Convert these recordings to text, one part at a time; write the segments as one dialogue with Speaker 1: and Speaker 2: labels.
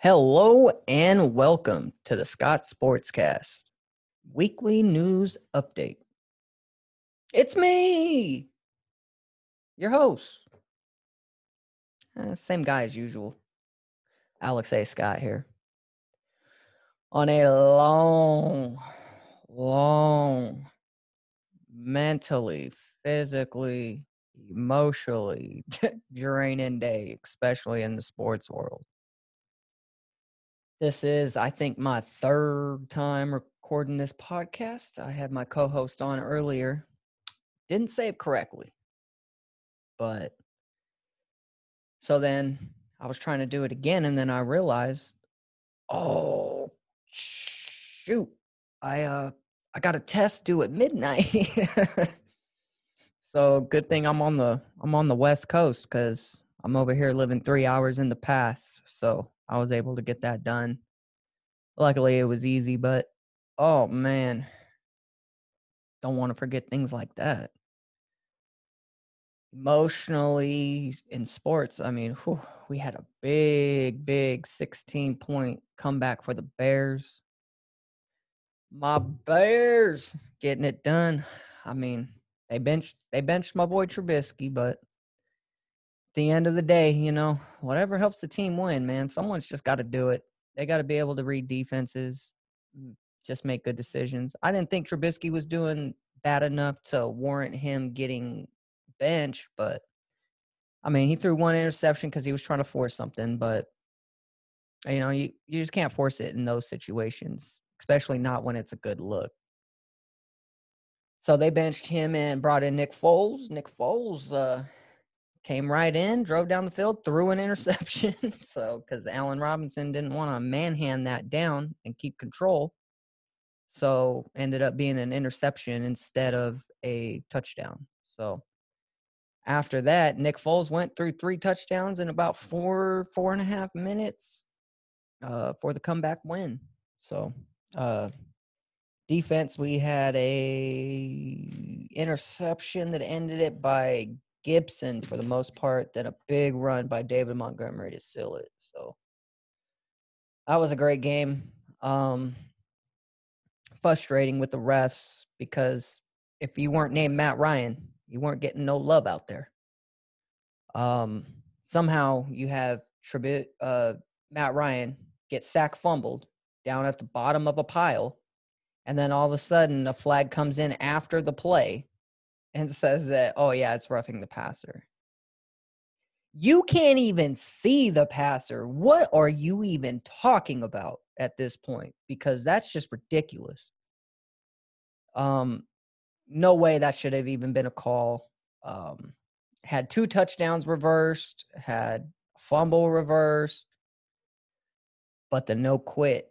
Speaker 1: Hello and welcome to the Scott Sportscast weekly news update. It's me, your host. Uh, same guy as usual. Alex A. Scott here. On a long, long, mentally, physically, emotionally draining day, especially in the sports world. This is, I think, my third time recording this podcast. I had my co host on earlier. Didn't say it correctly. But so then I was trying to do it again, and then I realized, oh, shoot, I, uh, I got a test due at midnight. so good thing I'm on the I'm on the west coast because I'm over here living three hours in the past. So I was able to get that done. Luckily, it was easy, but oh man, don't want to forget things like that. Emotionally in sports, I mean, whew, we had a big, big 16 point comeback for the Bears. My Bears getting it done. I mean, they benched they benched my boy Trubisky, but the end of the day, you know, whatever helps the team win, man, someone's just got to do it. They got to be able to read defenses, mm, just make good decisions. I didn't think Trubisky was doing bad enough to warrant him getting benched, but I mean, he threw one interception because he was trying to force something, but you know, you, you just can't force it in those situations, especially not when it's a good look. So they benched him and brought in Nick Foles. Nick Foles, uh, came right in, drove down the field, threw an interception. so, because Allen Robinson didn't want to manhand that down and keep control. So, ended up being an interception instead of a touchdown. So, after that, Nick Foles went through three touchdowns in about four, four and a half minutes uh, for the comeback win. So, uh, defense, we had a interception that ended it by Gibson for the most part, then a big run by David Montgomery to seal it. So that was a great game. Um, frustrating with the refs because if you weren't named Matt Ryan, you weren't getting no love out there. Um, somehow you have tribute uh, Matt Ryan get sack fumbled down at the bottom of a pile, and then all of a sudden a flag comes in after the play and says that, oh, yeah, it's roughing the passer. You can't even see the passer. What are you even talking about at this point? Because that's just ridiculous. Um, no way that should have even been a call. Um, had two touchdowns reversed, had fumble reversed, but the no quit,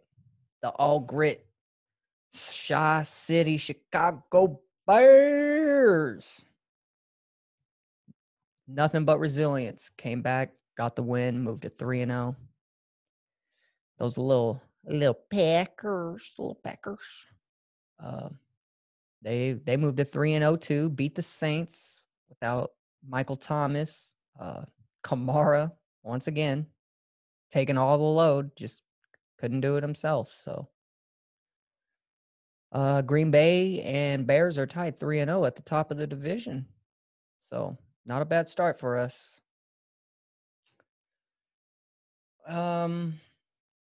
Speaker 1: the all grit, Shaw City, Chicago Bears. Nothing but resilience. Came back, got the win, moved to 3 and 0. Those little little Packers, little Packers. Uh, they they moved to 3 and 0 too, beat the Saints without Michael Thomas, uh Kamara once again taking all the load, just couldn't do it himself. So uh, Green Bay and Bears are tied 3 and 0 at the top of the division. So, not a bad start for us. Um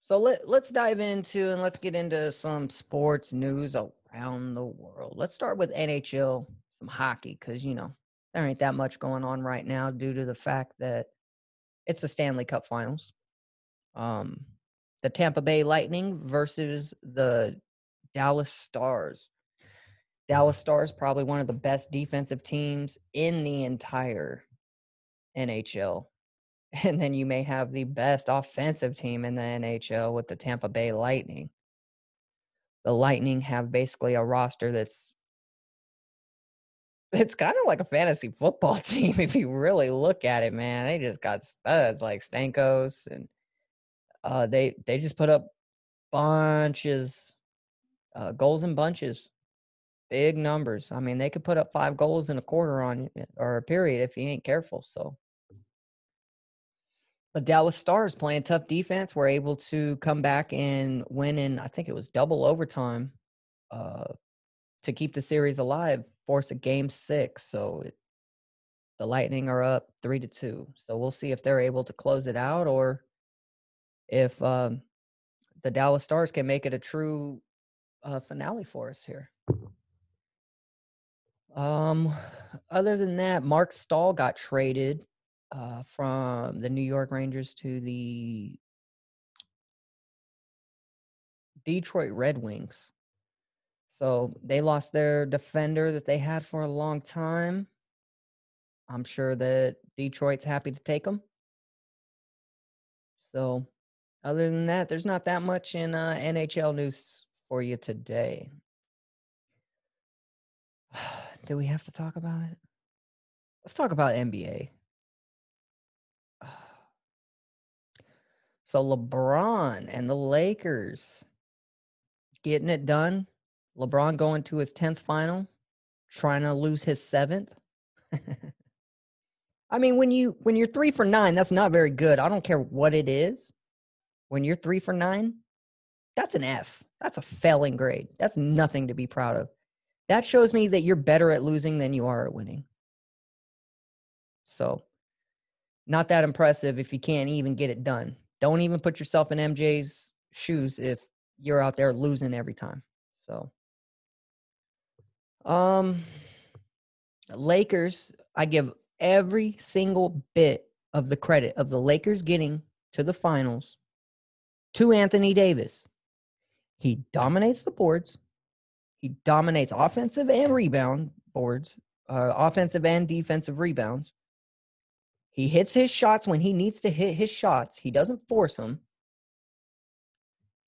Speaker 1: so let let's dive into and let's get into some sports news around the world. Let's start with NHL, some hockey cuz you know, there ain't that much going on right now due to the fact that it's the Stanley Cup Finals. Um the Tampa Bay Lightning versus the Dallas Stars. Dallas Stars probably one of the best defensive teams in the entire NHL. And then you may have the best offensive team in the NHL with the Tampa Bay Lightning. The Lightning have basically a roster that's it's kind of like a fantasy football team if you really look at it, man. They just got studs like Stamkos and uh they they just put up bunches uh, goals in bunches, big numbers. I mean, they could put up five goals in a quarter on or a period if you ain't careful. So the Dallas Stars playing tough defense were able to come back and win in I think it was double overtime uh, to keep the series alive, force a game six. So it, the Lightning are up three to two. So we'll see if they're able to close it out or if um, the Dallas Stars can make it a true uh, finale for us here. Um, other than that, Marc Staal got traded uh, from the New York Rangers to the Detroit Red Wings. So they lost their defender that they had for a long time. I'm sure that Detroit's happy to take them. So, other than that, there's not that much in uh, NHL news for you today. Do we have to talk about it? Let's talk about NBA. So LeBron and the Lakers getting it done. LeBron going to his 10th final, trying to lose his seventh. I mean, when you when you're three for nine, that's not very good. I don't care what it is. When you're three for nine, that's an F. That's a failing grade. That's nothing to be proud of. That shows me that you're better at losing than you are at winning. So, not that impressive if you can't even get it done. Don't even put yourself in MJ's shoes if you're out there losing every time. So, um, Lakers, I give every single bit of the credit of the Lakers getting to the finals to Anthony Davis. He dominates the boards. He dominates offensive and rebound boards, uh, offensive and defensive rebounds. He hits his shots when he needs to hit his shots. He doesn't force them.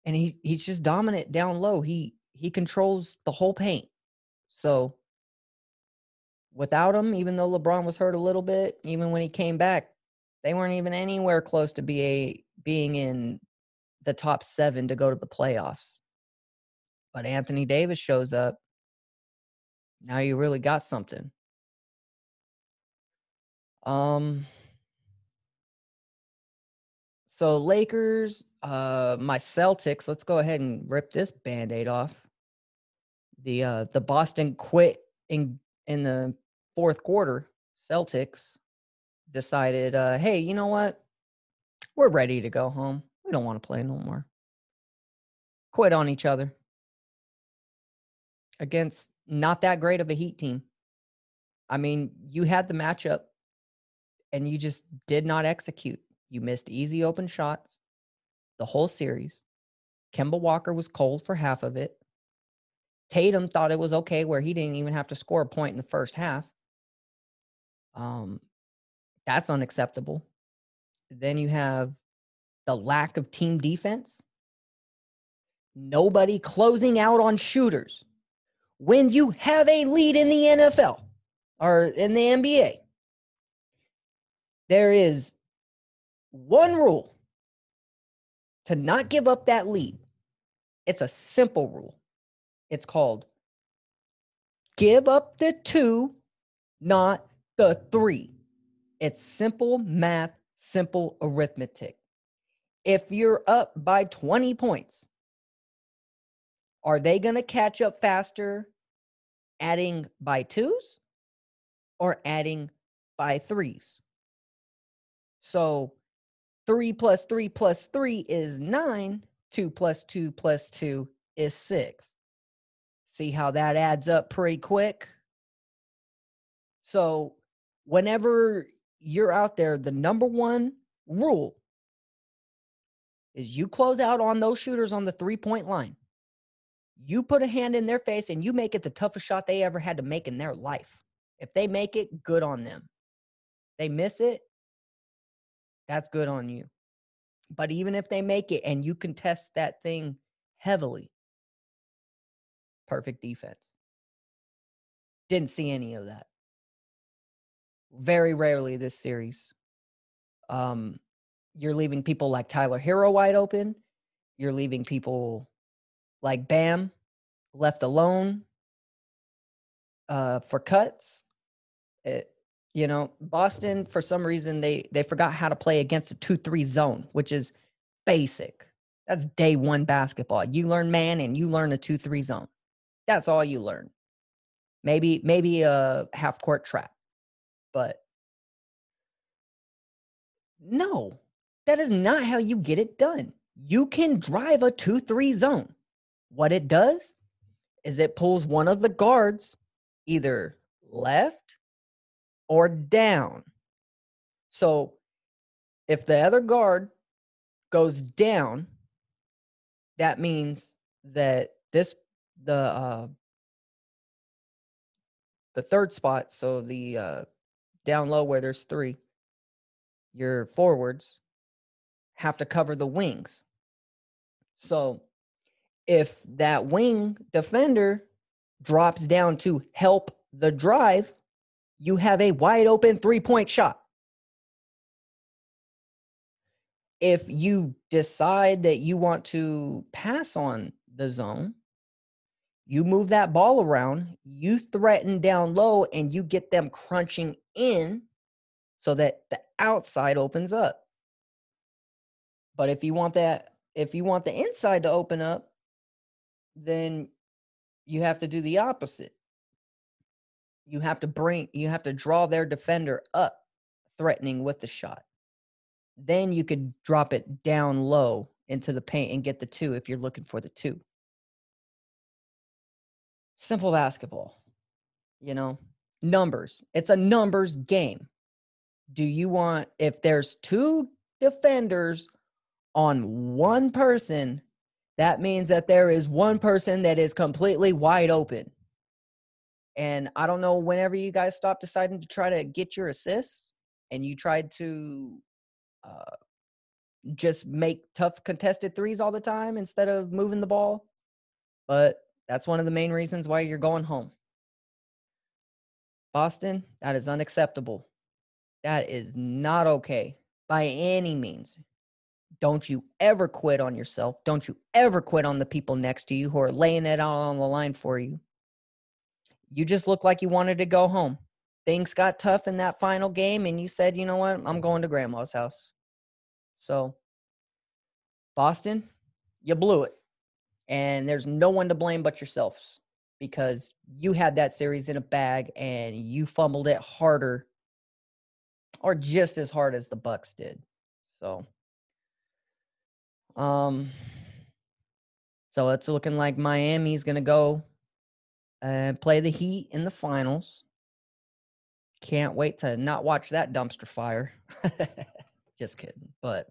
Speaker 1: And he he's just dominant down low. He he controls the whole paint. So without him, even though LeBron was hurt a little bit, even when he came back, they weren't even anywhere close to be a, being in the top seven to go to the playoffs. But Anthony Davis shows up. Now you really got something. Um so Lakers, uh my Celtics, let's go ahead and rip this band-aid off. The uh the Boston quit in in the fourth quarter. Celtics decided, uh, hey, you know what? We're ready to go home. We don't want to play no more. Quit on each other against not that great of a Heat team. I mean, you had the matchup and you just did not execute. You missed easy open shots the whole series. Kemba Walker was cold for half of it. Tatum thought it was okay where he didn't even have to score a point in the first half. Um, that's unacceptable. Then you have the lack of team defense. Nobody closing out on shooters. When you have a lead in the NFL or in the NBA, there is one rule to not give up that lead. It's a simple rule. It's called give up the two, not the three. It's simple math, simple arithmetic. If you're up by 20 points, are they going to catch up faster adding by twos or adding by threes? So three plus three plus three is nine. Two plus two plus two is six. See how that adds up pretty quick? So, whenever you're out there, the number one rule is you close out on those shooters on the three point line. You put a hand in their face and you make it the toughest shot they ever had to make in their life. If they make it, good on them. They miss it, that's good on you. But even if they make it and you contest that thing heavily, perfect defense. Didn't see any of that. Very rarely this series. Um, you're leaving people like Tyler Herro wide open. You're leaving people like Bam left alone uh, for cuts. It, You know, Boston for some reason they they forgot how to play against a 2-3 zone, which is basic. That's day 1 basketball. You learn man and you learn a 2-3 zone. That's all you learn. Maybe maybe a half court trap. But no, that is not how you get it done. You can drive a 2 3 zone. What it does is it pulls one of the guards either left or down. So if the other guard goes down, that means that this the uh the third spot, so the uh down low where there's three, your forwards have to cover the wings. So if that wing defender drops down to help the drive, you have a wide open three point shot. If you decide that you want to pass on the zone, you move that ball around, you threaten down low, and you get them crunching in so that the outside opens up. But if you want that, if you want the inside to open up, then you have to do the opposite. You have to bring, you have to draw their defender up, threatening with the shot. Then you could drop it down low into the paint and get the two if you're looking for the two. Simple basketball, you know, numbers. It's a numbers game. Do you want, if there's two defenders on one person, that means that there is one person that is completely wide open. And I don't know whenever you guys stop deciding to try to get your assists and you tried to uh, just make tough contested threes all the time instead of moving the ball. But that's one of the main reasons why you're going home. Boston, that is unacceptable. That is not okay by any means. Don't you ever quit on yourself. Don't you ever quit on the people next to you who are laying it all on the line for you. You just look like you wanted to go home. Things got tough in that final game, and you said, you know what? I'm going to grandma's house. So, Boston, you blew it. And there's no one to blame but yourselves because you had that series in a bag and you fumbled it harder or just as hard as the Bucks did. So, um, so it's looking like Miami's going to go and play the Heat in the finals. Can't wait to not watch that dumpster fire. Just kidding. But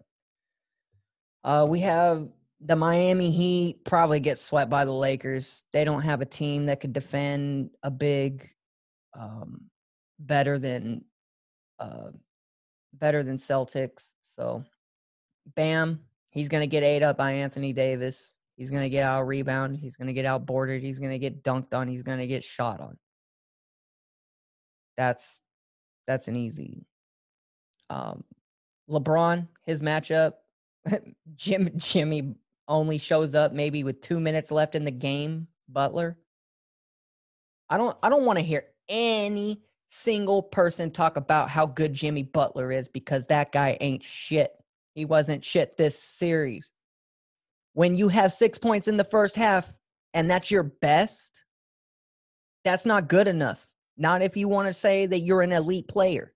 Speaker 1: uh, we have the Miami Heat probably get swept by the Lakers. They don't have a team that could defend a big um, better than uh, better than Celtics. So, bam, He's going to get ate up by Anthony Davis. He's going to get out rebound. He's going to get out boarded. He's going to get dunked on. He's going to get shot on. That's that's an easy. Um, LeBron, his matchup, Jim Jimmy only shows up maybe with two minutes left in the game. Butler. I don't I don't want to hear any single person talk about how good Jimmy Butler is because that guy ain't shit. He wasn't shit this series. When you have six points in the first half and that's your best, that's not good enough. Not if you want to say that you're an elite player.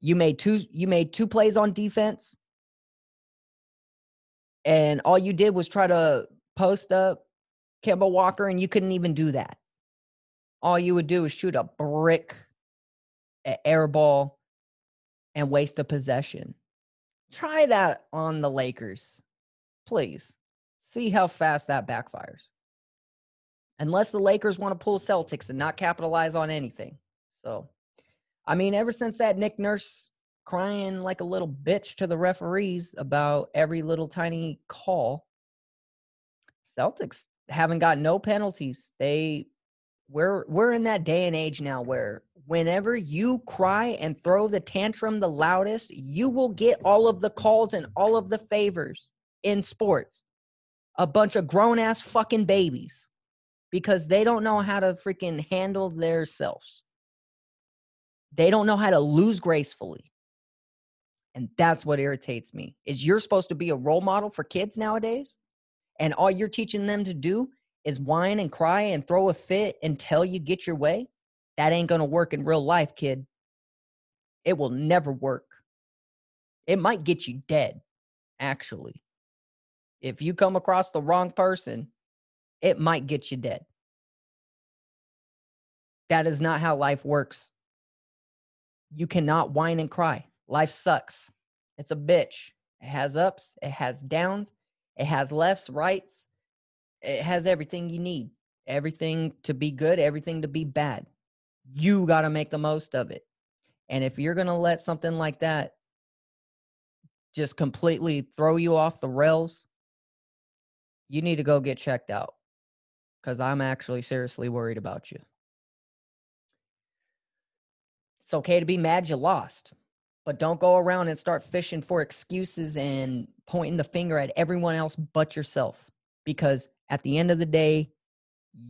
Speaker 1: You made two you made two plays on defense. And all you did was try to post up Kemba Walker and you couldn't even do that. All you would do is shoot a brick air ball and waste a possession. Try that on the Lakers, please. See how fast that backfires. Unless the Lakers want to pull Celtics and not capitalize on anything. So, I mean, ever since that Nick Nurse crying like a little bitch to the referees about every little tiny call, Celtics haven't got no penalties. They we're we're in that day and age now where whenever you cry and throw the tantrum the loudest, you will get all of the calls and all of the favors in sports. A bunch of grown ass fucking babies because they don't know how to freaking handle their selves. They don't know how to lose gracefully. And that's what irritates me. Is you're supposed to be a role model for kids nowadays and all you're teaching them to do is whine and cry and throw a fit until you get your way? That ain't going to work in real life, kid. It will never work. It might get you dead, actually. If you come across the wrong person, it might get you dead. That is not how life works. You cannot whine and cry. Life sucks. It's a bitch. It has ups, it has downs, it has lefts, rights. It has everything you need. Everything to be good, everything to be bad. You got to make the most of it. And if you're going to let something like that just completely throw you off the rails, you need to go get checked out because I'm actually seriously worried about you. It's okay to be mad you lost, but don't go around and start fishing for excuses and pointing the finger at everyone else but yourself because at the end of the day,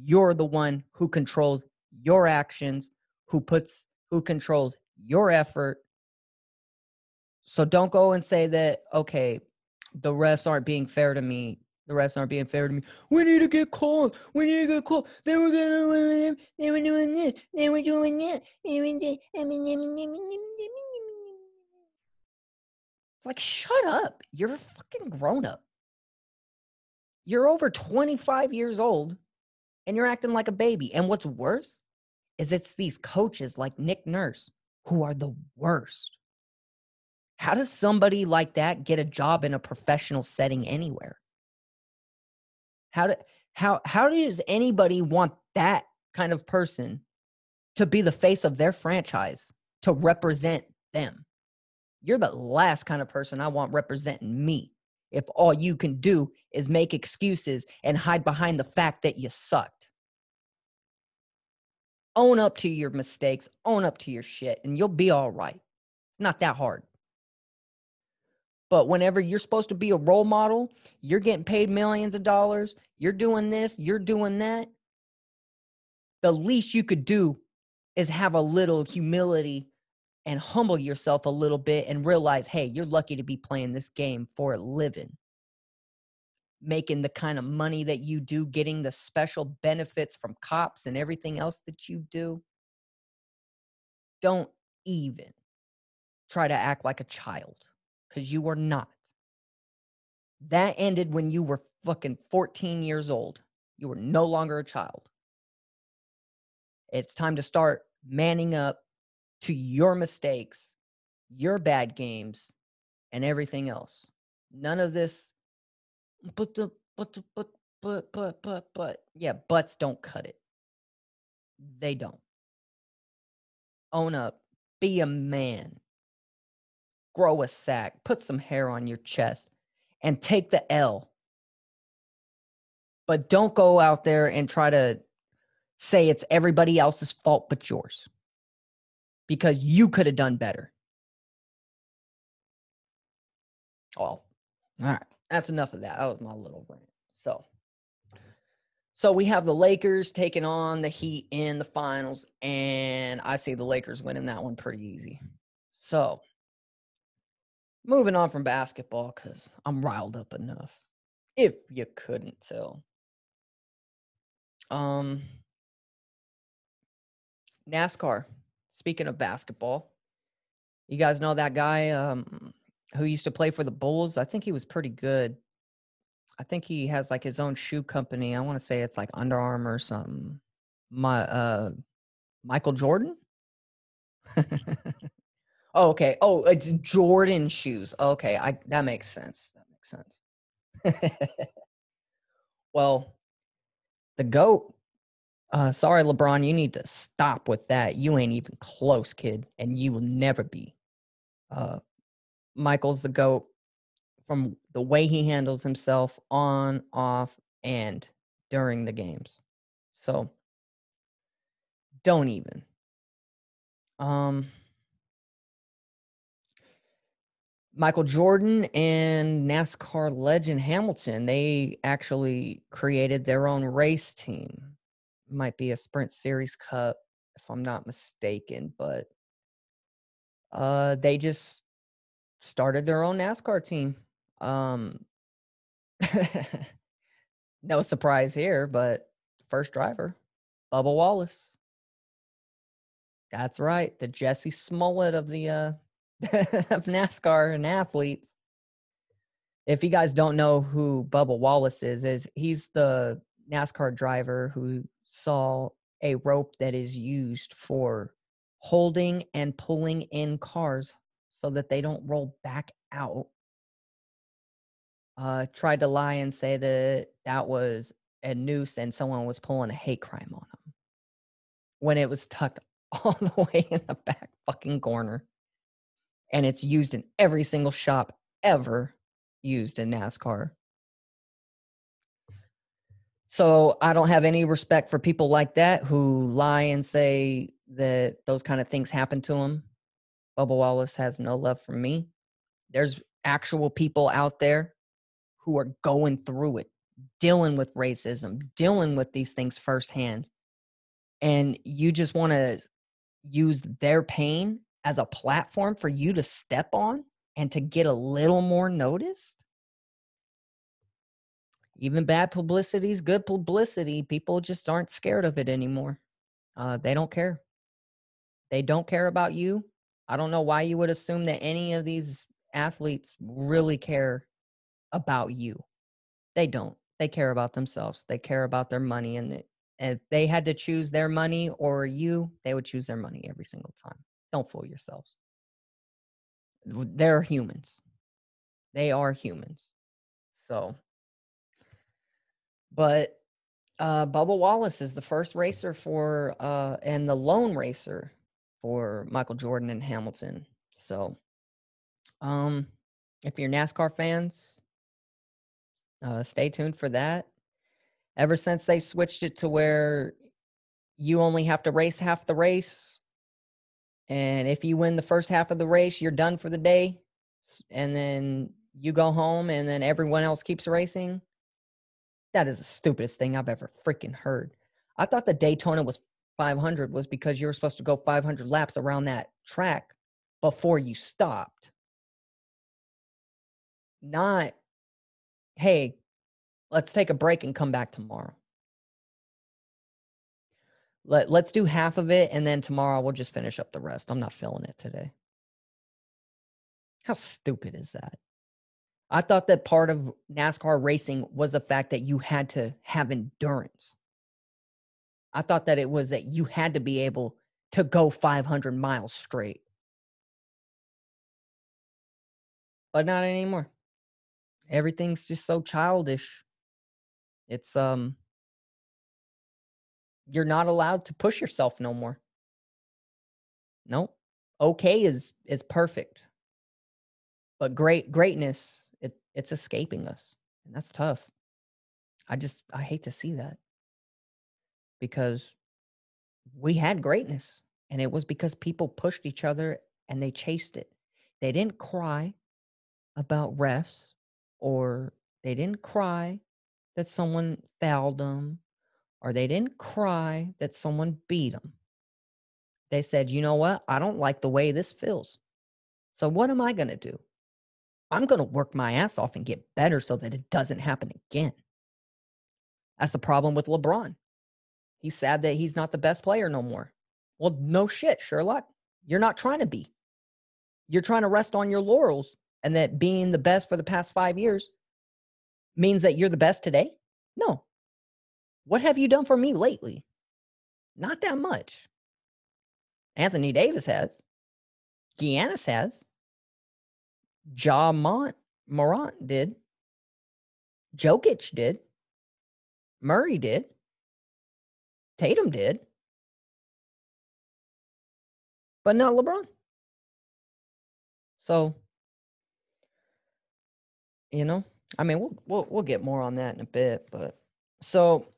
Speaker 1: you're the one who controls your actions, who puts, who controls your effort. So don't go and say that, okay, the refs aren't being fair to me. The refs aren't being fair to me. We need to get called. We need to get called. They were gonna. They were doing this. They were doing that. They were doing. It's like, shut up. You're a fucking grown up. You're over 25 years old and you're acting like a baby. And what's worse is it's these coaches like Nick Nurse who are the worst. How does somebody like that get a job in a professional setting anywhere? How do, how how does anybody want that kind of person to be the face of their franchise to represent them? You're the last kind of person I want representing me if all you can do is make excuses and hide behind the fact that you sucked. Own up to your mistakes, own up to your shit, and you'll be all right. It's not that hard. But whenever you're supposed to be a role model, you're getting paid millions of dollars, you're doing this, you're doing that. The least you could do is have a little humility and humble yourself a little bit and realize, hey, you're lucky to be playing this game for a living. Making the kind of money that you do, getting the special benefits from cops and everything else that you do. Don't even try to act like a child because you are not. That ended when you were fucking 14 years old. You were no longer a child. It's time to start manning up to your mistakes, your bad games, and everything else. None of this, but the, but the, but, but, but, but, but, yeah, butts don't cut it. They don't. Own up, be a man, grow a sack, put some hair on your chest, and take the L. But don't go out there and try to say it's everybody else's fault but yours because you could have done better. Well, all right. That's enough of that. That was my little rant. So, so we have the Lakers taking on the Heat in the finals, and I see the Lakers winning that one pretty easy. So, moving on from basketball because I'm riled up enough. If you couldn't tell. Um, NASCAR Speaking of basketball, you guys know that guy um, who used to play for the Bulls? I think he was pretty good. I think he has like his own shoe company. I want to say it's like Under Armour or something. My uh, Michael Jordan. oh, okay. Oh, it's Jordan shoes. Okay, I that makes sense. That makes sense. well, the goat uh, sorry, LeBron, you need to stop with that. You ain't even close, kid, and you will never be. Uh, Michael's the GOAT from the way he handles himself on, off, and during the games. So don't even. Um, Michael Jordan and NASCAR legend Hamlin, they actually created their own race team might be a Sprint Series Cup, if I'm not mistaken. But Uh, they just started their own NASCAR team. Um, no surprise here, but first driver, Bubba Wallace. That's right, the Jussie Smollett of the uh, of NASCAR and athletes. If you guys don't know who Bubba Wallace is, is he's the NASCAR driver who saw a rope that is used for holding and pulling in cars so that they don't roll back out. Uh, tried to lie and say that that was a noose and someone was pulling a hate crime on him when it was tucked all the way in the back fucking corner. And it's used in every single shop ever used in NASCAR. So I don't have any respect for people like that who lie and say that those kind of things happen to them. Bubba Wallace has no love for me. There's actual people out there who are going through it, dealing with racism, dealing with these things firsthand. And you just want to use their pain as a platform for you to step on and to get a little more noticed? Even bad publicity is good publicity. People just aren't scared of it anymore. Uh, they don't care. They don't care about you. I don't know why you would assume that any of these athletes really care about you. They don't. They care about themselves. They care about their money. And if they had to choose their money or you, they would choose their money every single time. Don't fool yourselves. They're humans. They are humans. So, but uh, Bubba Wallace is the first racer for, uh, and the lone racer for Michael Jordan and Hamlin. So, um, if you're NASCAR fans, uh, stay tuned for that. Ever since they switched it to where you only have to race half the race, and if you win the first half of the race, you're done for the day, and then you go home, and then everyone else keeps racing. That is the stupidest thing I've ever freaking heard. I thought the Daytona was 500 was because you were supposed to go 500 laps around that track before you stopped. Not, hey, let's take a break and come back tomorrow. Let, let's do half of it and then tomorrow we'll just finish up the rest. I'm not feeling it today. How stupid is that? I thought that part of NASCAR racing was the fact that you had to have endurance. I thought that it was that you had to be able to go 500 miles straight. But not anymore. Everything's just so childish. It's um you're not allowed to push yourself no more. Nope. Okay is is perfect. But great greatness, it it's escaping us. And that's tough. I just I hate to see that because we had greatness and it was because people pushed each other and they chased it. They didn't cry about refs or they didn't cry that someone fouled them or they didn't cry that someone beat them. They said, you know what? I don't like the way this feels. So what am I going to do? I'm going to work my ass off and get better so that it doesn't happen again. That's the problem with LeBron. He's sad that he's not the best player no more. Well, no shit, Sherlock. You're not trying to be. You're trying to rest on your laurels and that being the best for the past five years means that you're the best today? No. What have you done for me lately? Not that much. Anthony Davis has. Giannis has. Ja Mont, Morant did. Jokic did. Murray did. Tatum did. But not LeBron. So, you know, I mean, we'll we'll we'll get more on that in a bit, but so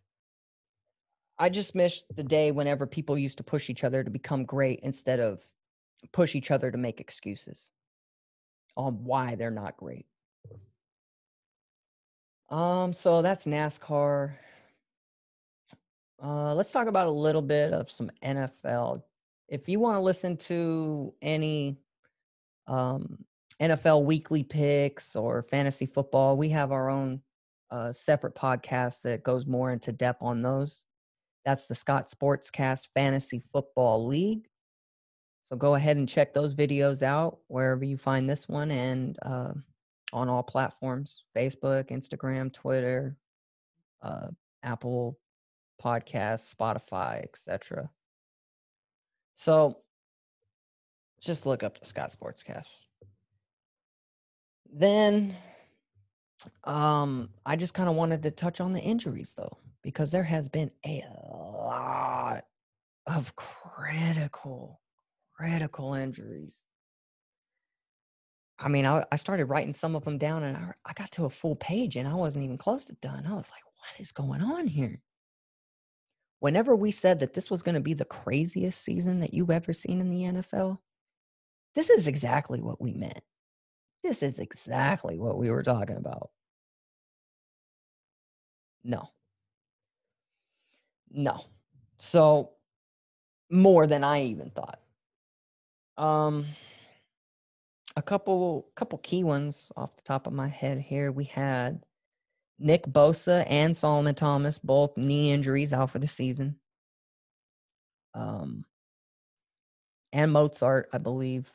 Speaker 1: I just miss the day whenever people used to push each other to become great instead of push each other to make excuses on why they're not great. Um, so that's NASCAR. Uh, let's talk about a little bit of some NFL. If you want to listen to any um, NFL weekly picks or fantasy football, we have our own uh, separate podcast that goes more into depth on those. That's the Scott Sportscast Fantasy Football League. So go ahead and check those videos out wherever you find this one and uh, on all platforms Facebook, Instagram, Twitter, uh, Apple Podcasts, Spotify, etc. So just look up the Scott Sportscast. Then um I just kind of wanted to touch on the injuries though because there has been a lot of critical critical injuries. I mean, I, I started writing some of them down and I, I got to a full page and I wasn't even close to done. I was like, what is going on here? Whenever we said that this was going to be the craziest season that you've ever seen in the NFL, this is exactly what we meant. This is exactly what we were talking about. No. No. So, more than I even thought. Um, a couple couple key ones off the top of my head here. We had Nick Bosa and Solomon Thomas, both knee injuries out for the season. Um, and Mostert, I believe.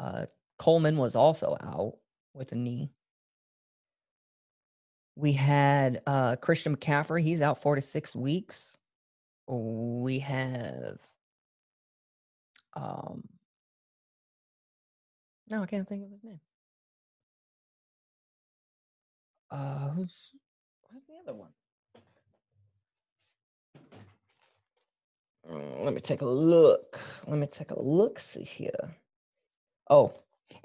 Speaker 1: Uh, Coleman was also out with a knee. We had uh, Christian McCaffrey. He's out four to six weeks. We have um, no, I can't think of his name. Uh, who's who's the other one? Mm, let me take a look. Let me take a look. See here. Oh,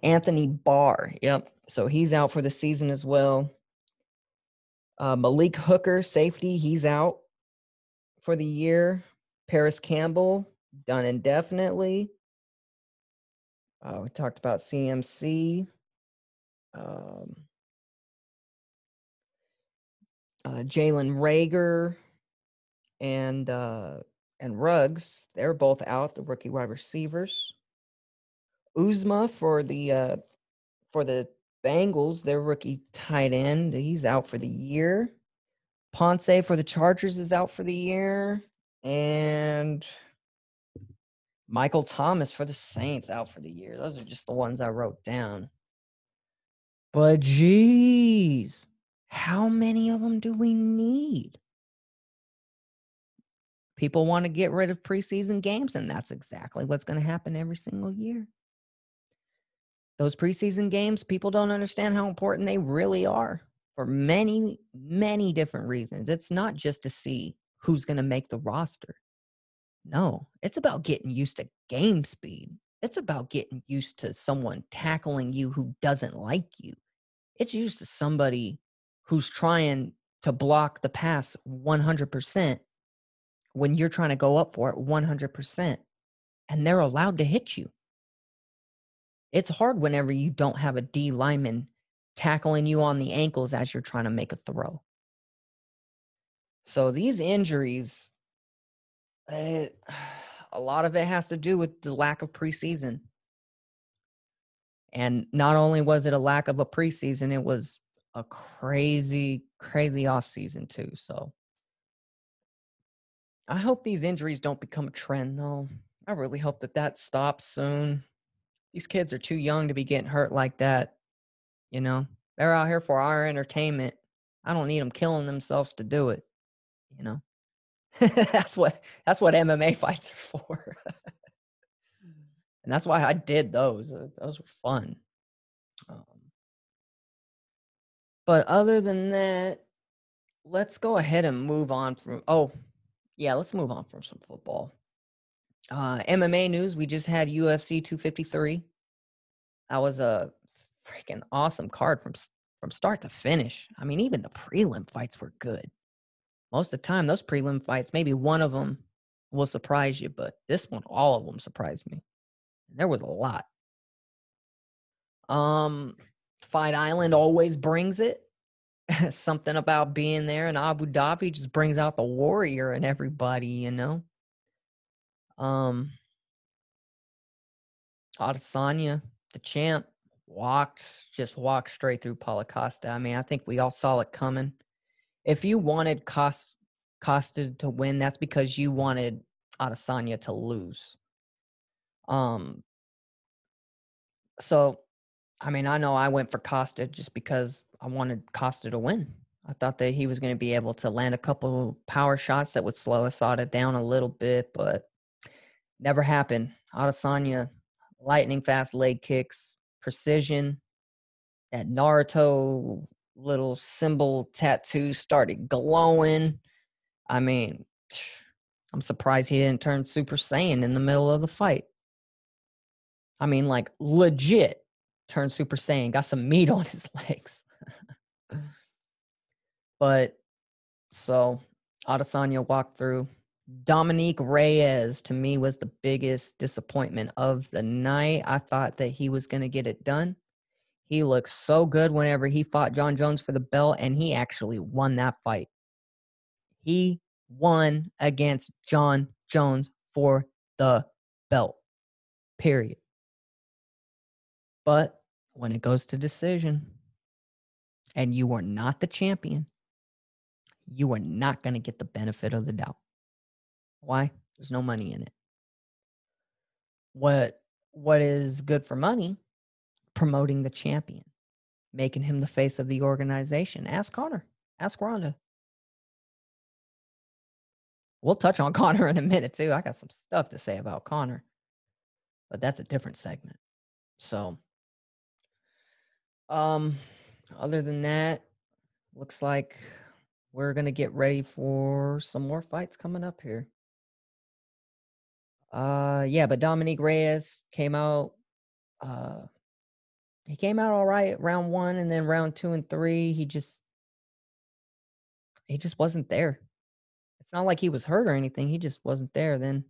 Speaker 1: Anthony Barr. Yep. So he's out for the season as well. Uh, Malik Hooker, safety, he's out for the year. Parris Campbell, done indefinitely. Uh, we talked about CMC. Um, uh, Jalen Reagor and uh, and Ruggs, they're both out. The rookie wide receivers. Uzomah for the uh, for the Bengals, their rookie tight end, he's out for the year. Ponce for the Chargers is out for the year, and Michael Thomas for the Saints out for the year. Those are just the ones I wrote down. But geez, how many of them do we need? People want to get rid of preseason games, and that's exactly what's going to happen every single year. Those preseason games, people don't understand how important they really are for many, many different reasons. It's not just to see who's going to make the roster. No, it's about getting used to game speed. It's about getting used to someone tackling you who doesn't like you. It's used to somebody who's trying to block the pass 100% when you're trying to go up for it 100% and they're allowed to hit you. It's hard whenever you don't have a D lineman tackling you on the ankles as you're trying to make a throw. So these injuries it, a lot of it has to do with the lack of preseason. And not only was it a lack of a preseason, it was a crazy, crazy offseason too. So I hope these injuries don't become a trend though. I really hope that that stops soon. These kids are too young to be getting hurt like that. You know, they're out here for our entertainment. I don't need them killing themselves to do it. You know. that's what that's what MMA fights are for. and that's why I did those. Those were fun. Um, but other than that, let's go ahead and move on from. Oh, yeah, let's move on from some football. Uh, MMA news. We just had UFC 253. That was a freaking awesome card from from start to finish. I mean, even the prelim fights were good most of the time those prelim fights maybe one of them will surprise you but this one all of them surprised me there was a lot um fight island always brings it something about being there in abu dhabi just brings out the warrior and everybody you know um Adesanya the champ walked, just walked straight through Paulo Costa. I mean, I think we all saw it coming. If you wanted Cost, Costa to win, that's because you wanted Adesanya to lose. Um, so, I mean, I know I went for Costa just because I wanted Costa to win. I thought that he was going to be able to land a couple power shots that would slow Asada down a little bit, but never happened. Adesanya, lightning fast leg kicks, precision. That Naruto little symbol tattoo started glowing. I mean, I'm surprised he didn't turn Super Saiyan in the middle of the fight. I mean, like legit turn Super Saiyan, got some meat on his legs. but so Adesanya walked through. Dominick Reyes to me was the biggest disappointment of the night. I thought that he was going to get it done. He looked so good whenever he fought Jon Jones for the belt, and he actually won that fight. He won against Jon Jones for the belt. Period. But when it goes to decision and you are not the champion, you are not going to get the benefit of the doubt. Why? There's no money in it. What what is good for money? Promoting the champion, making him the face of the organization. Ask Conor. Ask Ronda. We'll touch on Conor in a minute too. I got some stuff to say about Conor, but that's a different segment. So, um, other than that, looks like we're gonna get ready for some more fights coming up here. Uh, yeah, but Dominick Reyes came out. Uh, he came out all right round one, and then round two and three, he just he just wasn't there It's not like he was hurt or anything. He just wasn't there then.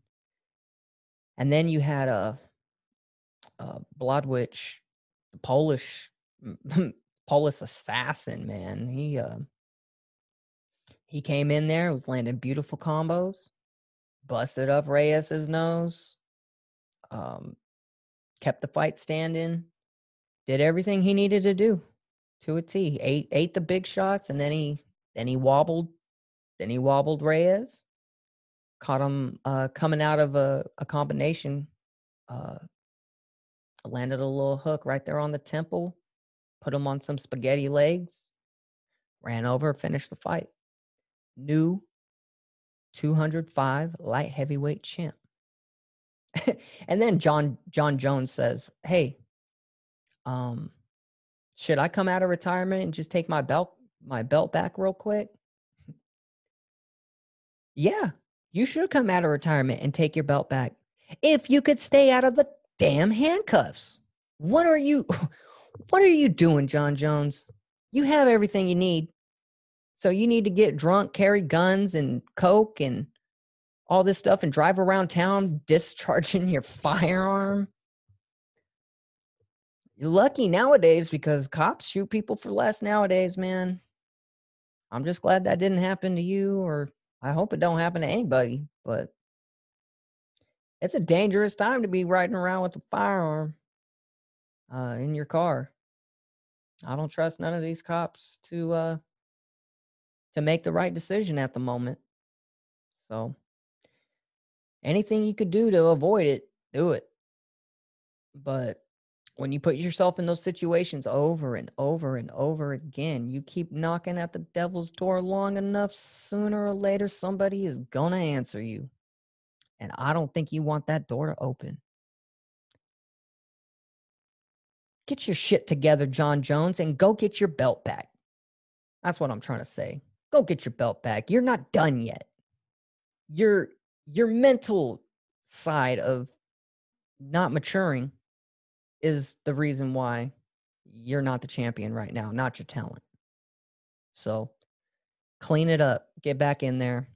Speaker 1: And then you had a, a Blachowicz, the Polish Polish assassin, man. He uh he came in there, was landing beautiful combos, busted up Reyes's nose, um, kept the fight standing, did everything he needed to do to a T. Ate ate the big shots, and then he then he wobbled then he wobbled Reyes, caught him uh, coming out of a, a combination, uh, landed a little hook right there on the temple, put him on some spaghetti legs, ran over, finished the fight. New 205 light heavyweight champ. and then Jon Jon Jones says, "Hey, um, should I come out of retirement and just take my belt my belt back real quick?" Yeah, you should come out of retirement and take your belt back if you could stay out of the damn handcuffs. What are you what are you doing, Jon Jones? You have everything you need. So you need to get drunk, carry guns and coke and all this stuff and drive around town discharging your firearm. You're lucky nowadays because cops shoot people for less nowadays, man. I'm just glad that didn't happen to you or I hope it don't happen to anybody, but it's a dangerous time to be riding around with a firearm uh, in your car. I don't trust none of these cops to uh, to make the right decision at the moment. So anything you could do to avoid it, do it. But when you put yourself in those situations over and over and over again, you keep knocking at the devil's door long enough, sooner or later, somebody is going to answer you. And I don't think you want that door to open. Get your shit together, Jon Jones, and go get your belt back. That's what I'm trying to say. Go get your belt back. You're not done yet. Your your mental side of not maturing is the reason why you're not the champion right now, not your talent. So clean it up, get back in there.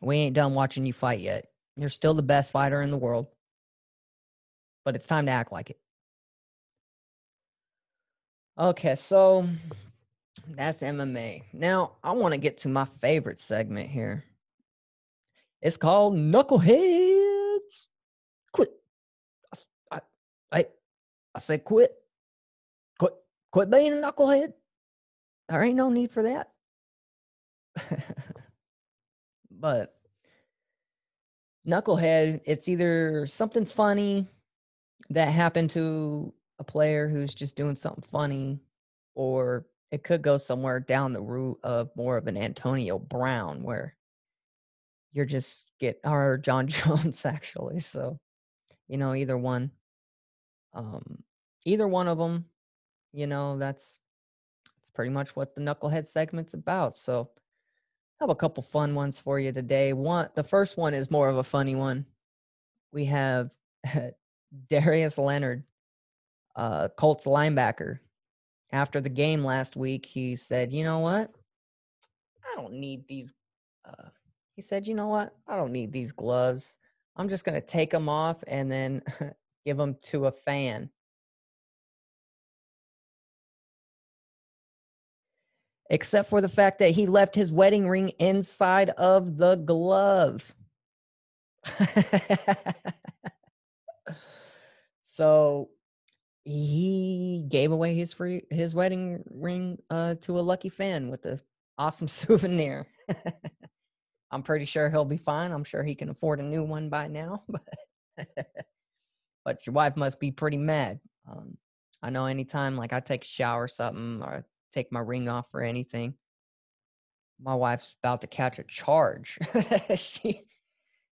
Speaker 1: We ain't done watching you fight yet. You're still the best fighter in the world, but it's time to act like it. Okay, so that's MMA. Now, I want to get to my favorite segment here. It's called Knuckleheads. Quit. I, I, I said, quit. Quit quit being a knucklehead. There ain't no need for that. but knucklehead, it's either something funny that happened to a player who's just doing something funny, or it could go somewhere down the route of more of an Antonio Brown where you're just get or Jon Jones actually. So, you know, either one. Um either one of them, you know, that's that's pretty much what the knucklehead segment's about. So, I have a couple fun ones for you today. One the first one is more of a funny one. We have Darius Leonard, uh Colts linebacker. After the game last week, he said, "You know what? I don't need these uh he said, "You know what? I don't need these gloves. I'm just going to take them off and then give them to a fan." Except for the fact that he left his wedding ring inside of the glove. so he gave away his free his wedding ring uh, to a lucky fan with a awesome souvenir. I'm pretty sure he'll be fine. I'm sure he can afford a new one by now. But but your wife must be pretty mad. Um, I know anytime like I take a shower or something or take my ring off or anything, my wife's about to catch a charge. she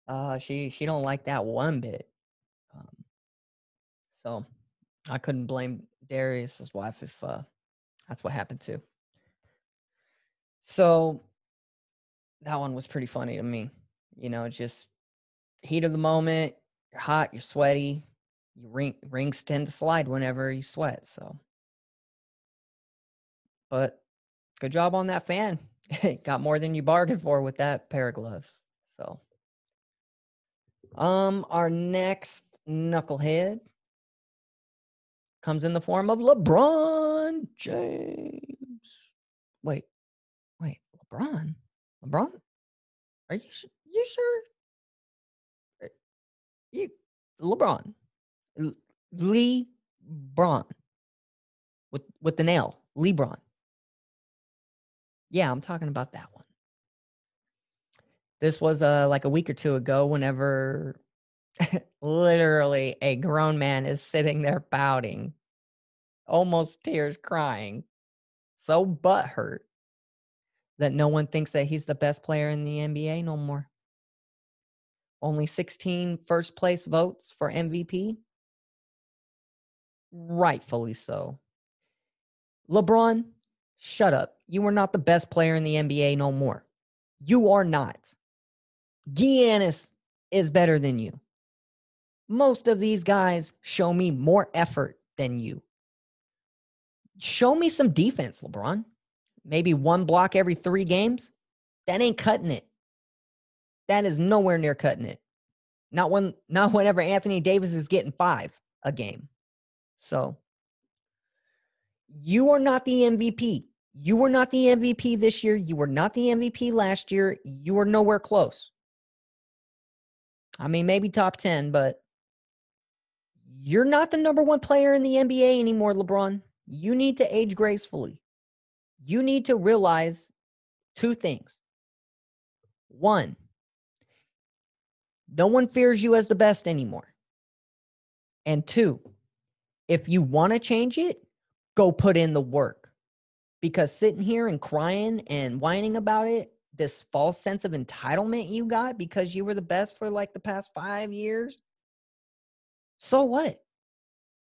Speaker 1: uh she she don't like that one bit. Um, so I couldn't blame Darius's wife if uh that's what happened to. So that one was pretty funny to me. You know, just heat of the moment. You're hot. You're sweaty. Your ring, rings tend to slide whenever you sweat. So, but good job on that fan. Got more than you bargained for with that pair of gloves. So, um, our next knucklehead comes in the form of LeBron James. Wait, wait, LeBron. LeBron? Are you you sure? Uh, you LeBron, Lee Braun with with the nail, LeBron. Yeah, I'm talking about that one. This was uh like a week or two ago. Whenever literally a grown man is sitting there pouting, almost tears crying, so butthurt that no one thinks that he's the best player in the NBA no more. Only 16 first place votes for MVP. Rightfully so. LeBron, shut up. You are not the best player in the NBA no more. You are not. Giannis is better than you. Most of these guys show me more effort than you. Show me some defense, LeBron maybe one block every three games, that ain't cutting it. That is nowhere near cutting it. Not when not whenever Anthony Davis is getting five a game. So you are not the MVP. You were not the MVP this year. You were not the MVP last year. You are nowhere close. I mean, maybe top 10, but you're not the number one player in the NBA anymore, LeBron. You need to age gracefully you need to realize two things. One, no one fears you as the best anymore. And two, if you want to change it, go put in the work. Because sitting here and crying and whining about it, this false sense of entitlement you got because you were the best for like the past five years. So what?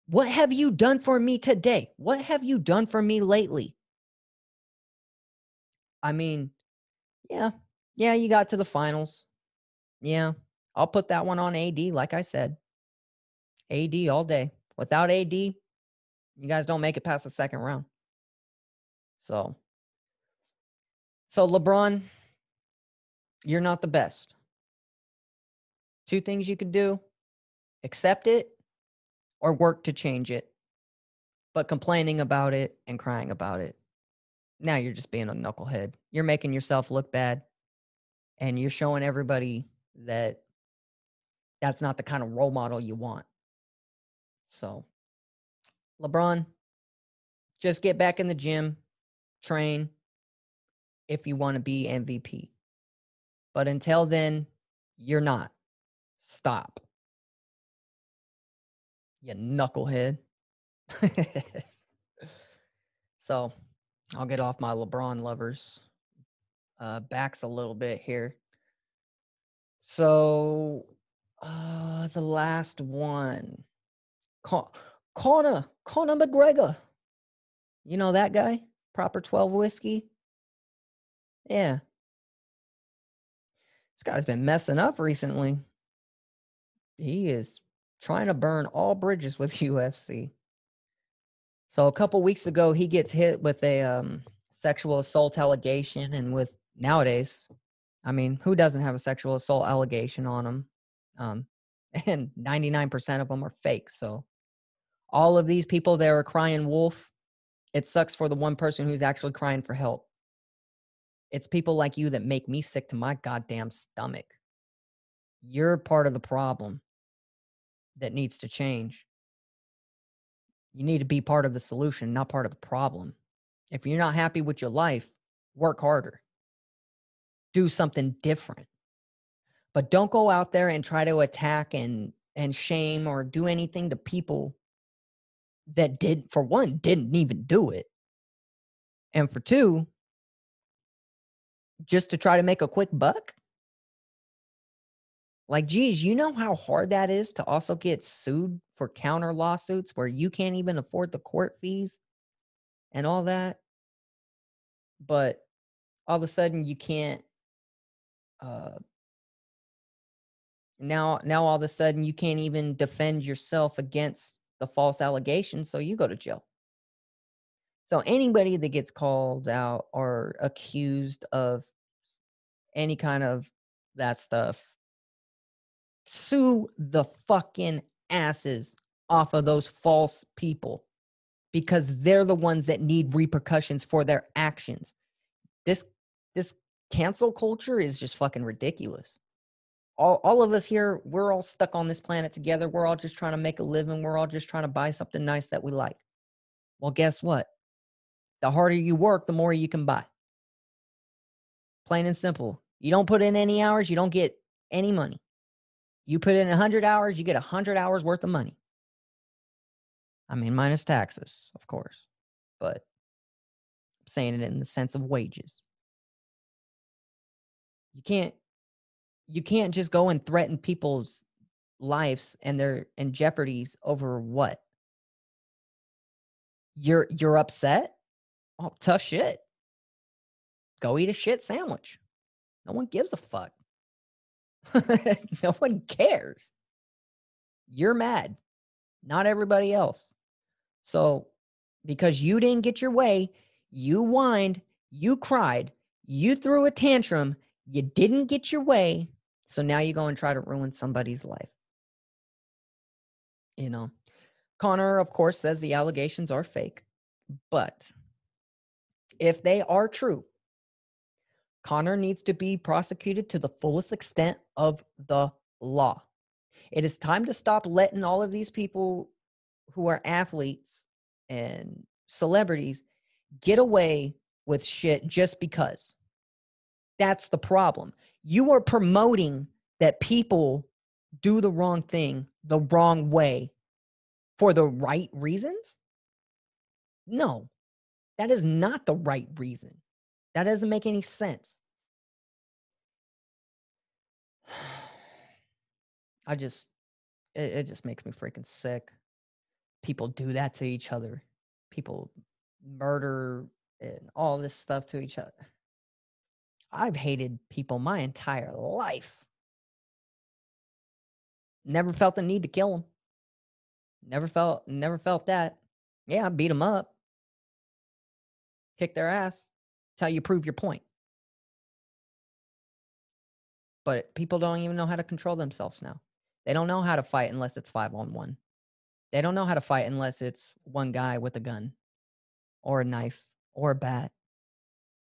Speaker 1: What have you done for me today? What have you done for me lately? I mean, yeah, yeah, you got to the finals. Yeah, I'll put that one on AD, like I said. AD all day. Without AD, you guys don't make it past the second round. So, so LeBron, you're not the best. Two things you could do accept it or work to change it. But complaining about it and crying about it now you're just being a knucklehead. You're making yourself look bad and you're showing everybody that that's not the kind of role model you want. So LeBron, just get back in the gym, train if you want to be MVP. But until then, you're not. Stop. You knucklehead. so I'll get off my LeBron lovers uh, backs a little bit here. So uh, the last one, Con- Conor Conor McGregor. You know that guy? Proper 12 whiskey? Yeah. This guy's been messing up recently. He is trying to burn all bridges with UFC. So a couple weeks ago, he gets hit with a um, sexual assault allegation, and with nowadays, I mean, who doesn't have a sexual assault allegation on them? Um, and 99% of them are fake. So all of these people that are crying wolf, it sucks for the one person who's actually crying for help. It's people like you that make me sick to my goddamn stomach. You're part of the problem that needs to change. You need to be part of the solution, not part of the problem. If you're not happy with your life, work harder. Do something different. But don't go out there and try to attack and and shame or do anything to people that did for one didn't even do it. And for two, just to try to make a quick buck? Like, geez, you know how hard that is to also get sued for counter lawsuits where you can't even afford the court fees and all that? But all of a sudden you can't uh now now all of a sudden you can't even defend yourself against the false allegations so you go to jail so anybody that gets called out or accused of any kind of that stuff sue the fucking asses off of those false people because they're the ones that need repercussions for their actions. This this cancel culture is just fucking ridiculous. All, all of us here we're all stuck on this planet together. We're all just trying to make a living. We're all just trying to buy something nice that we like. Well guess what? The harder you work the more you can buy. Plain and simple. You don't put in any hours you don't get any money you put in 100 hours you get 100 hours worth of money. I mean minus taxes of course but i'm saying it in the sense of wages. You can't you can't just go and threaten people's lives and their and jeopardies over what? You're you're upset? Oh tough shit. Go eat a shit sandwich. No one gives a fuck no one cares. You're mad. Not everybody else. So because you didn't get your way you whined you cried you threw a tantrum you didn't get your way so now you go and try to ruin somebody's life. You know, Conor, of course, says the allegations are fake, but if they are true, Conor needs to be prosecuted to the fullest extent of the law. It is time to stop letting all of these people who are athletes and celebrities get away with shit just because. That's the problem you are promoting that people do the wrong thing the wrong way for the right reasons? No, that is not the right reason. That doesn't make any sense. I just, it, it, just makes me freaking sick. People do that to each other. People murder and all this stuff to each other. I've hated people my entire life. Never felt the need to kill them. Never felt never felt that. Yeah, I beat them up. Kick their ass. Till you prove your point. But people don't even know how to control themselves now. They don't know how to fight unless it's 5 on 1. They don't know how to fight unless it's one guy with a gun or a knife or a bat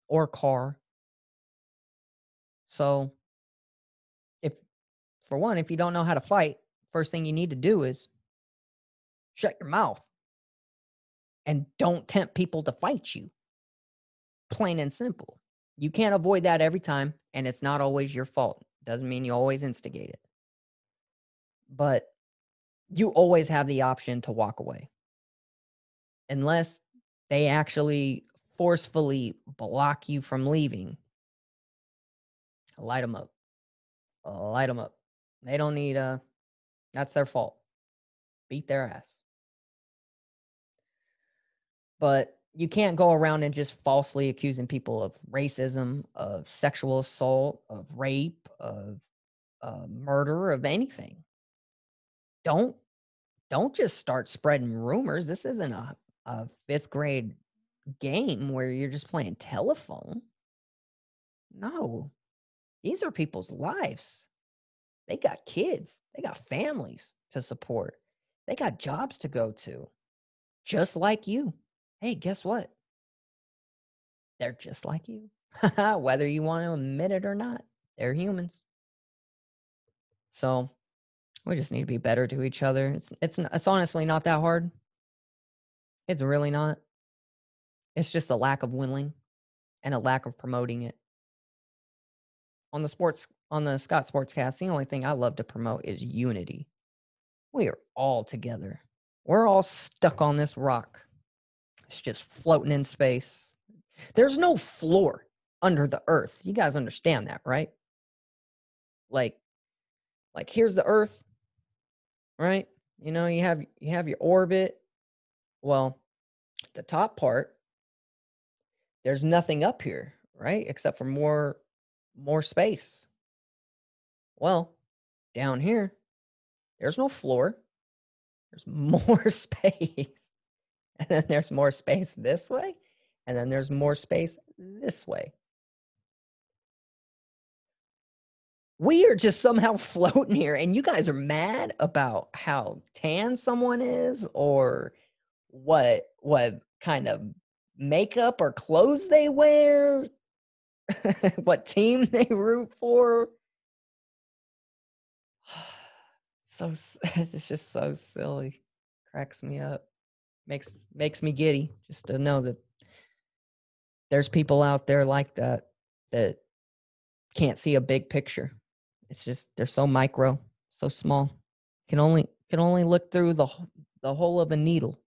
Speaker 1: or a car so, if for one, if you don't know how to fight, first thing you need to do is shut your mouth. and don't tempt people to fight you. Plain and simple. You can't avoid that every time, and it's not always your fault. Doesn't mean you always instigate it. But you always have the option to walk away. Unless they actually forcefully block you from leaving, light them up. Light them up. They don't need a, uh, that's their fault. Beat their ass. But you can't go around and just falsely accusing people of racism, of sexual assault, of rape, of uh, murder, of anything. Don't don't just start spreading rumors. This isn't a, a fifth grade game where you're just playing telephone. No, these are people's lives. They got kids, they got families to support, they got jobs to go to, just like you hey, guess what? They're just like you. Whether you want to admit it or not, they're humans. So we just need to be better to each other. It's it's it's honestly not that hard. It's really not. It's just a lack of willing and a lack of promoting it. On the sports on the Scott Sportscast, the only thing I love to promote is unity. We are all together. We're all stuck on this rock it's just floating in space. There's no floor under the earth. You guys understand that, right? Like like here's the earth, right? You know, you have you have your orbit. Well, the top part there's nothing up here, right? Except for more more space. Well, down here there's no floor. There's more space. and then there's more space this way, and then there's more space this way. We are just somehow floating here, and you guys are mad about how tan someone is or what what kind of makeup or clothes they wear, what team they root for. So it's just so silly. Cracks me up makes makes me giddy just to know that there's people out there like that that can't see a big picture. It's just they're so micro, so small. Can only can only look through the the hole of a needle,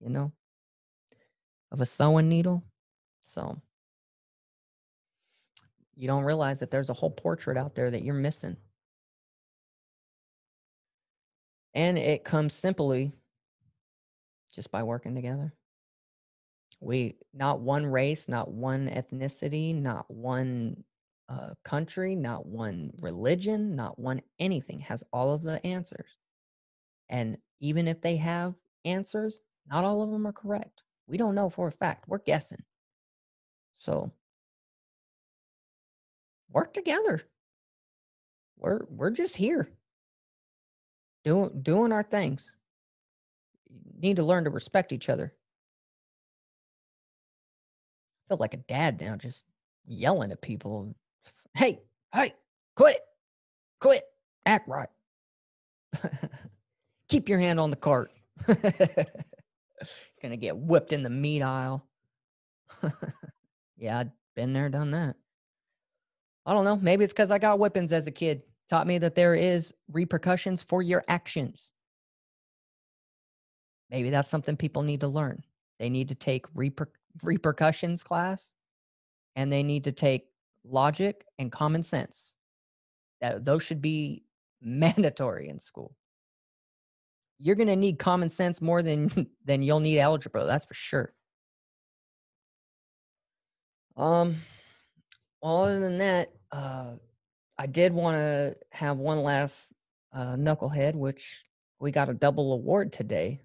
Speaker 1: you know, of a sewing needle. So you don't realize that there's a whole portrait out there that you're missing. And it comes simply just by working together. We not one race, not one ethnicity, not one uh, country, not one religion, not one anything has all of the answers. And even if they have answers, not all of them are correct. We don't know for a fact. We're guessing. So work together. We're we're just here doing doing our things need to learn to respect each other. I feel like a dad now, just yelling at people. Hey, hey, quit, quit, act right. Keep your hand on the cart. Gonna get whipped in the meat aisle. yeah, I've been there, done that. I don't know. Maybe it's because I got whippings as a kid. Taught me that there is repercussions for your actions. Maybe that's something people need to learn. They need to take reper- repercussions class and they need to take logic and common sense. That those should be mandatory in school. You're going to need common sense more than than you'll need algebra, that's for sure. Um well, other than that, uh I did want to have one last uh, knucklehead, which we got a double award today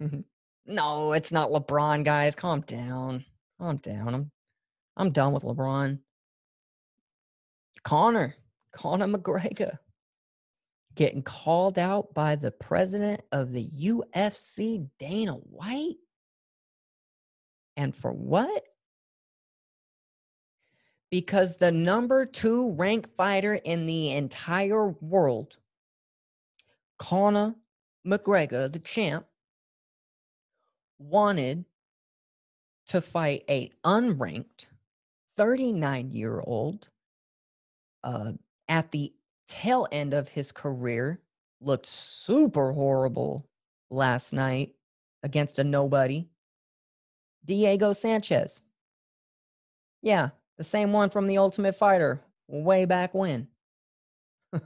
Speaker 1: Mm-hmm. no, it's not LeBron, guys. Calm down. Calm down. I'm I'm done with LeBron. Conor, Conor McGregor getting called out by the president of the UFC, Dana White. And for what? Because the number two ranked fighter in the entire world, Conor McGregor, the champ, wanted to fight a unranked 39 year old uh, at the tail end of his career looked super horrible last night against a nobody. Diego sanchez. Yeah the same one from the ultimate fighter way back when.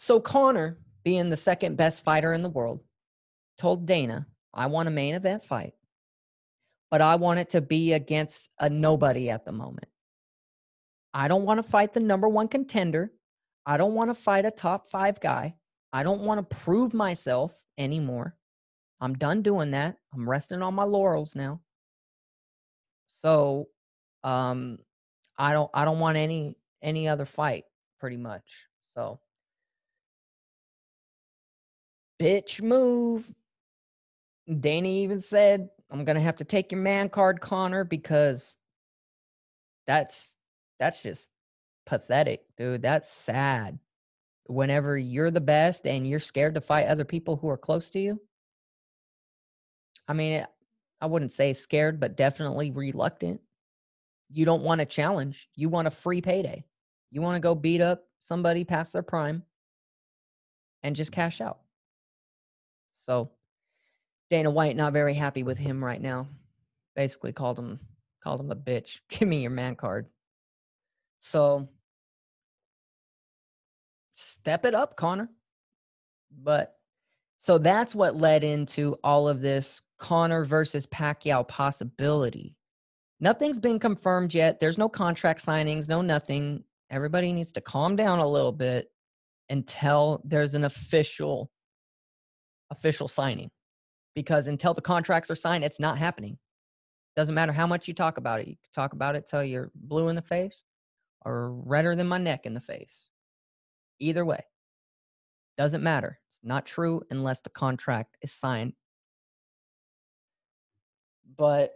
Speaker 1: So conor being the second best fighter in the world told dana i want a main event fight but I want it to be against a nobody at the moment. I don't want to fight the number one contender. I don't want to fight a top five guy. I don't want to prove myself anymore. I'm done doing that. I'm resting on my laurels now. So um I don't I don't want any any other fight pretty much. So bitch move. Danny even said I'm gonna have to take your man card, Conor, because that's that's just pathetic, dude. That's sad. Whenever you're the best and you're scared to fight other people who are close to you. I mean, eh, I wouldn't say scared, but definitely reluctant. You don't want a challenge. You want a free payday. You want to go beat up somebody past their prime and just cash out. So Dana White not very happy with him right now. Basically called him called him a bitch. Give me your man card. So step it up, Conor. But so that's what led into all of this Conor versus Pacquiao possibility. Nothing's been confirmed yet. There's no contract signings, no nothing. Everybody needs to calm down a little bit until there's an official official signing because until the contracts are signed, it's not happening. Doesn't matter how much you talk about it. You talk about it till you're blue in the face or redder than my neck in the face. Either way, doesn't matter. It's not true unless the contract is signed. But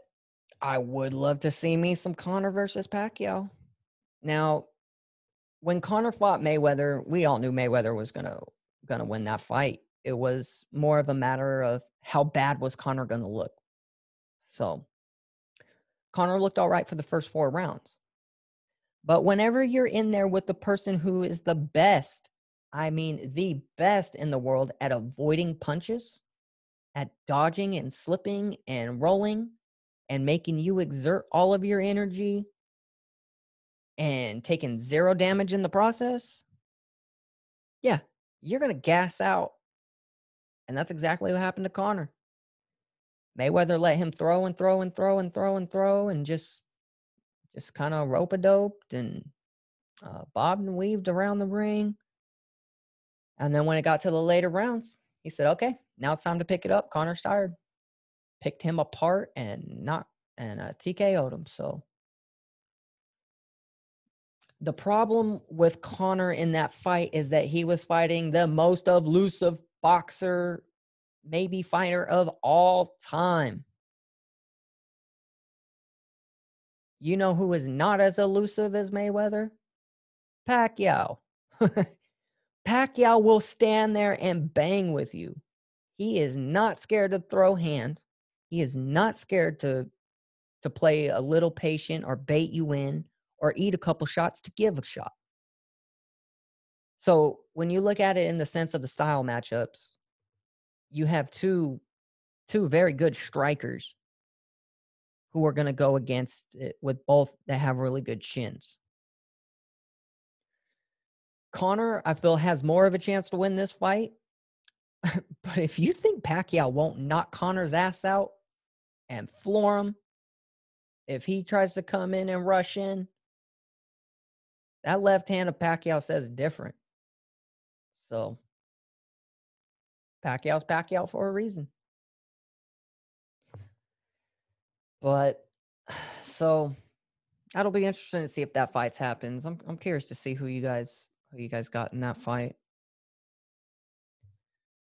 Speaker 1: I would love to see me some Conor versus Pacquiao. Now, when Conor fought Mayweather, we all knew Mayweather was gonna gonna win that fight. It was more of a matter of how bad was Conor going to look. So Conor looked all right for the first four rounds. But whenever you're in there with the person who is the best, I mean, the best in the world at avoiding punches, at dodging and slipping and rolling and making you exert all of your energy and taking zero damage in the process, yeah, you're going to gas out and that's exactly what happened to Conor. Mayweather let him throw and throw and throw and throw and throw and just just kind of rope a doped and uh, bobbed and weaved around the ring. And then when it got to the later rounds, he said, "Okay, now it's time to pick it up." Conor's tired. Picked him apart and not and uh, TKO'd him. So the problem with Conor in that fight is that he was fighting the most elusive boxer, maybe fighter of all time. You know who is not as elusive as Mayweather? Pacquiao. Pacquiao will stand there and bang with you. He is not scared to throw hands. He is not scared to to play a little patient or bait you in or eat a couple shots to give a shot. So when you look at it in the sense of the style matchups, you have two two very good strikers who are going to go against it with both that have really good chins. Conor, I feel, has more of a chance to win this fight. but if you think Pacquiao won't knock Conor's ass out and floor him, if he tries to come in and rush in, that left hand of Pacquiao says different. So Pacquiao's Pacquiao for a reason. But so that'll be interesting to see if that fight happens. I'm I'm curious to see who you guys who you guys got in that fight.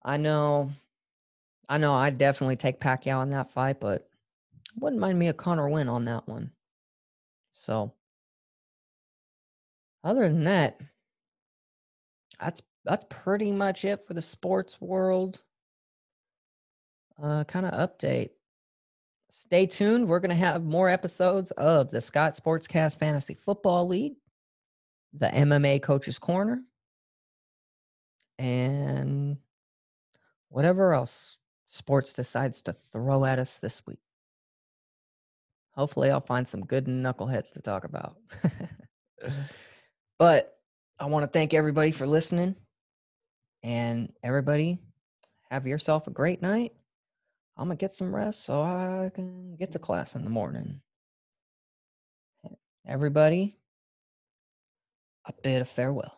Speaker 1: I know I know I'd definitely take Pacquiao in that fight, but wouldn't mind me a Conor win on that one. So other than that, that's that's pretty much it for the sports world uh, kind of update. stay tuned. We're going to have more episodes of the Scott Sportscast Fantasy Football League, the MMA Coaches Corner, and whatever else sports decides to throw at us this week. Hopefully, I'll find some good knuckleheads to talk about. but I want to thank everybody for listening. And everybody, have yourself a great night. I'm going to get some rest so I can get to class in the morning. Everybody, a bid of farewell.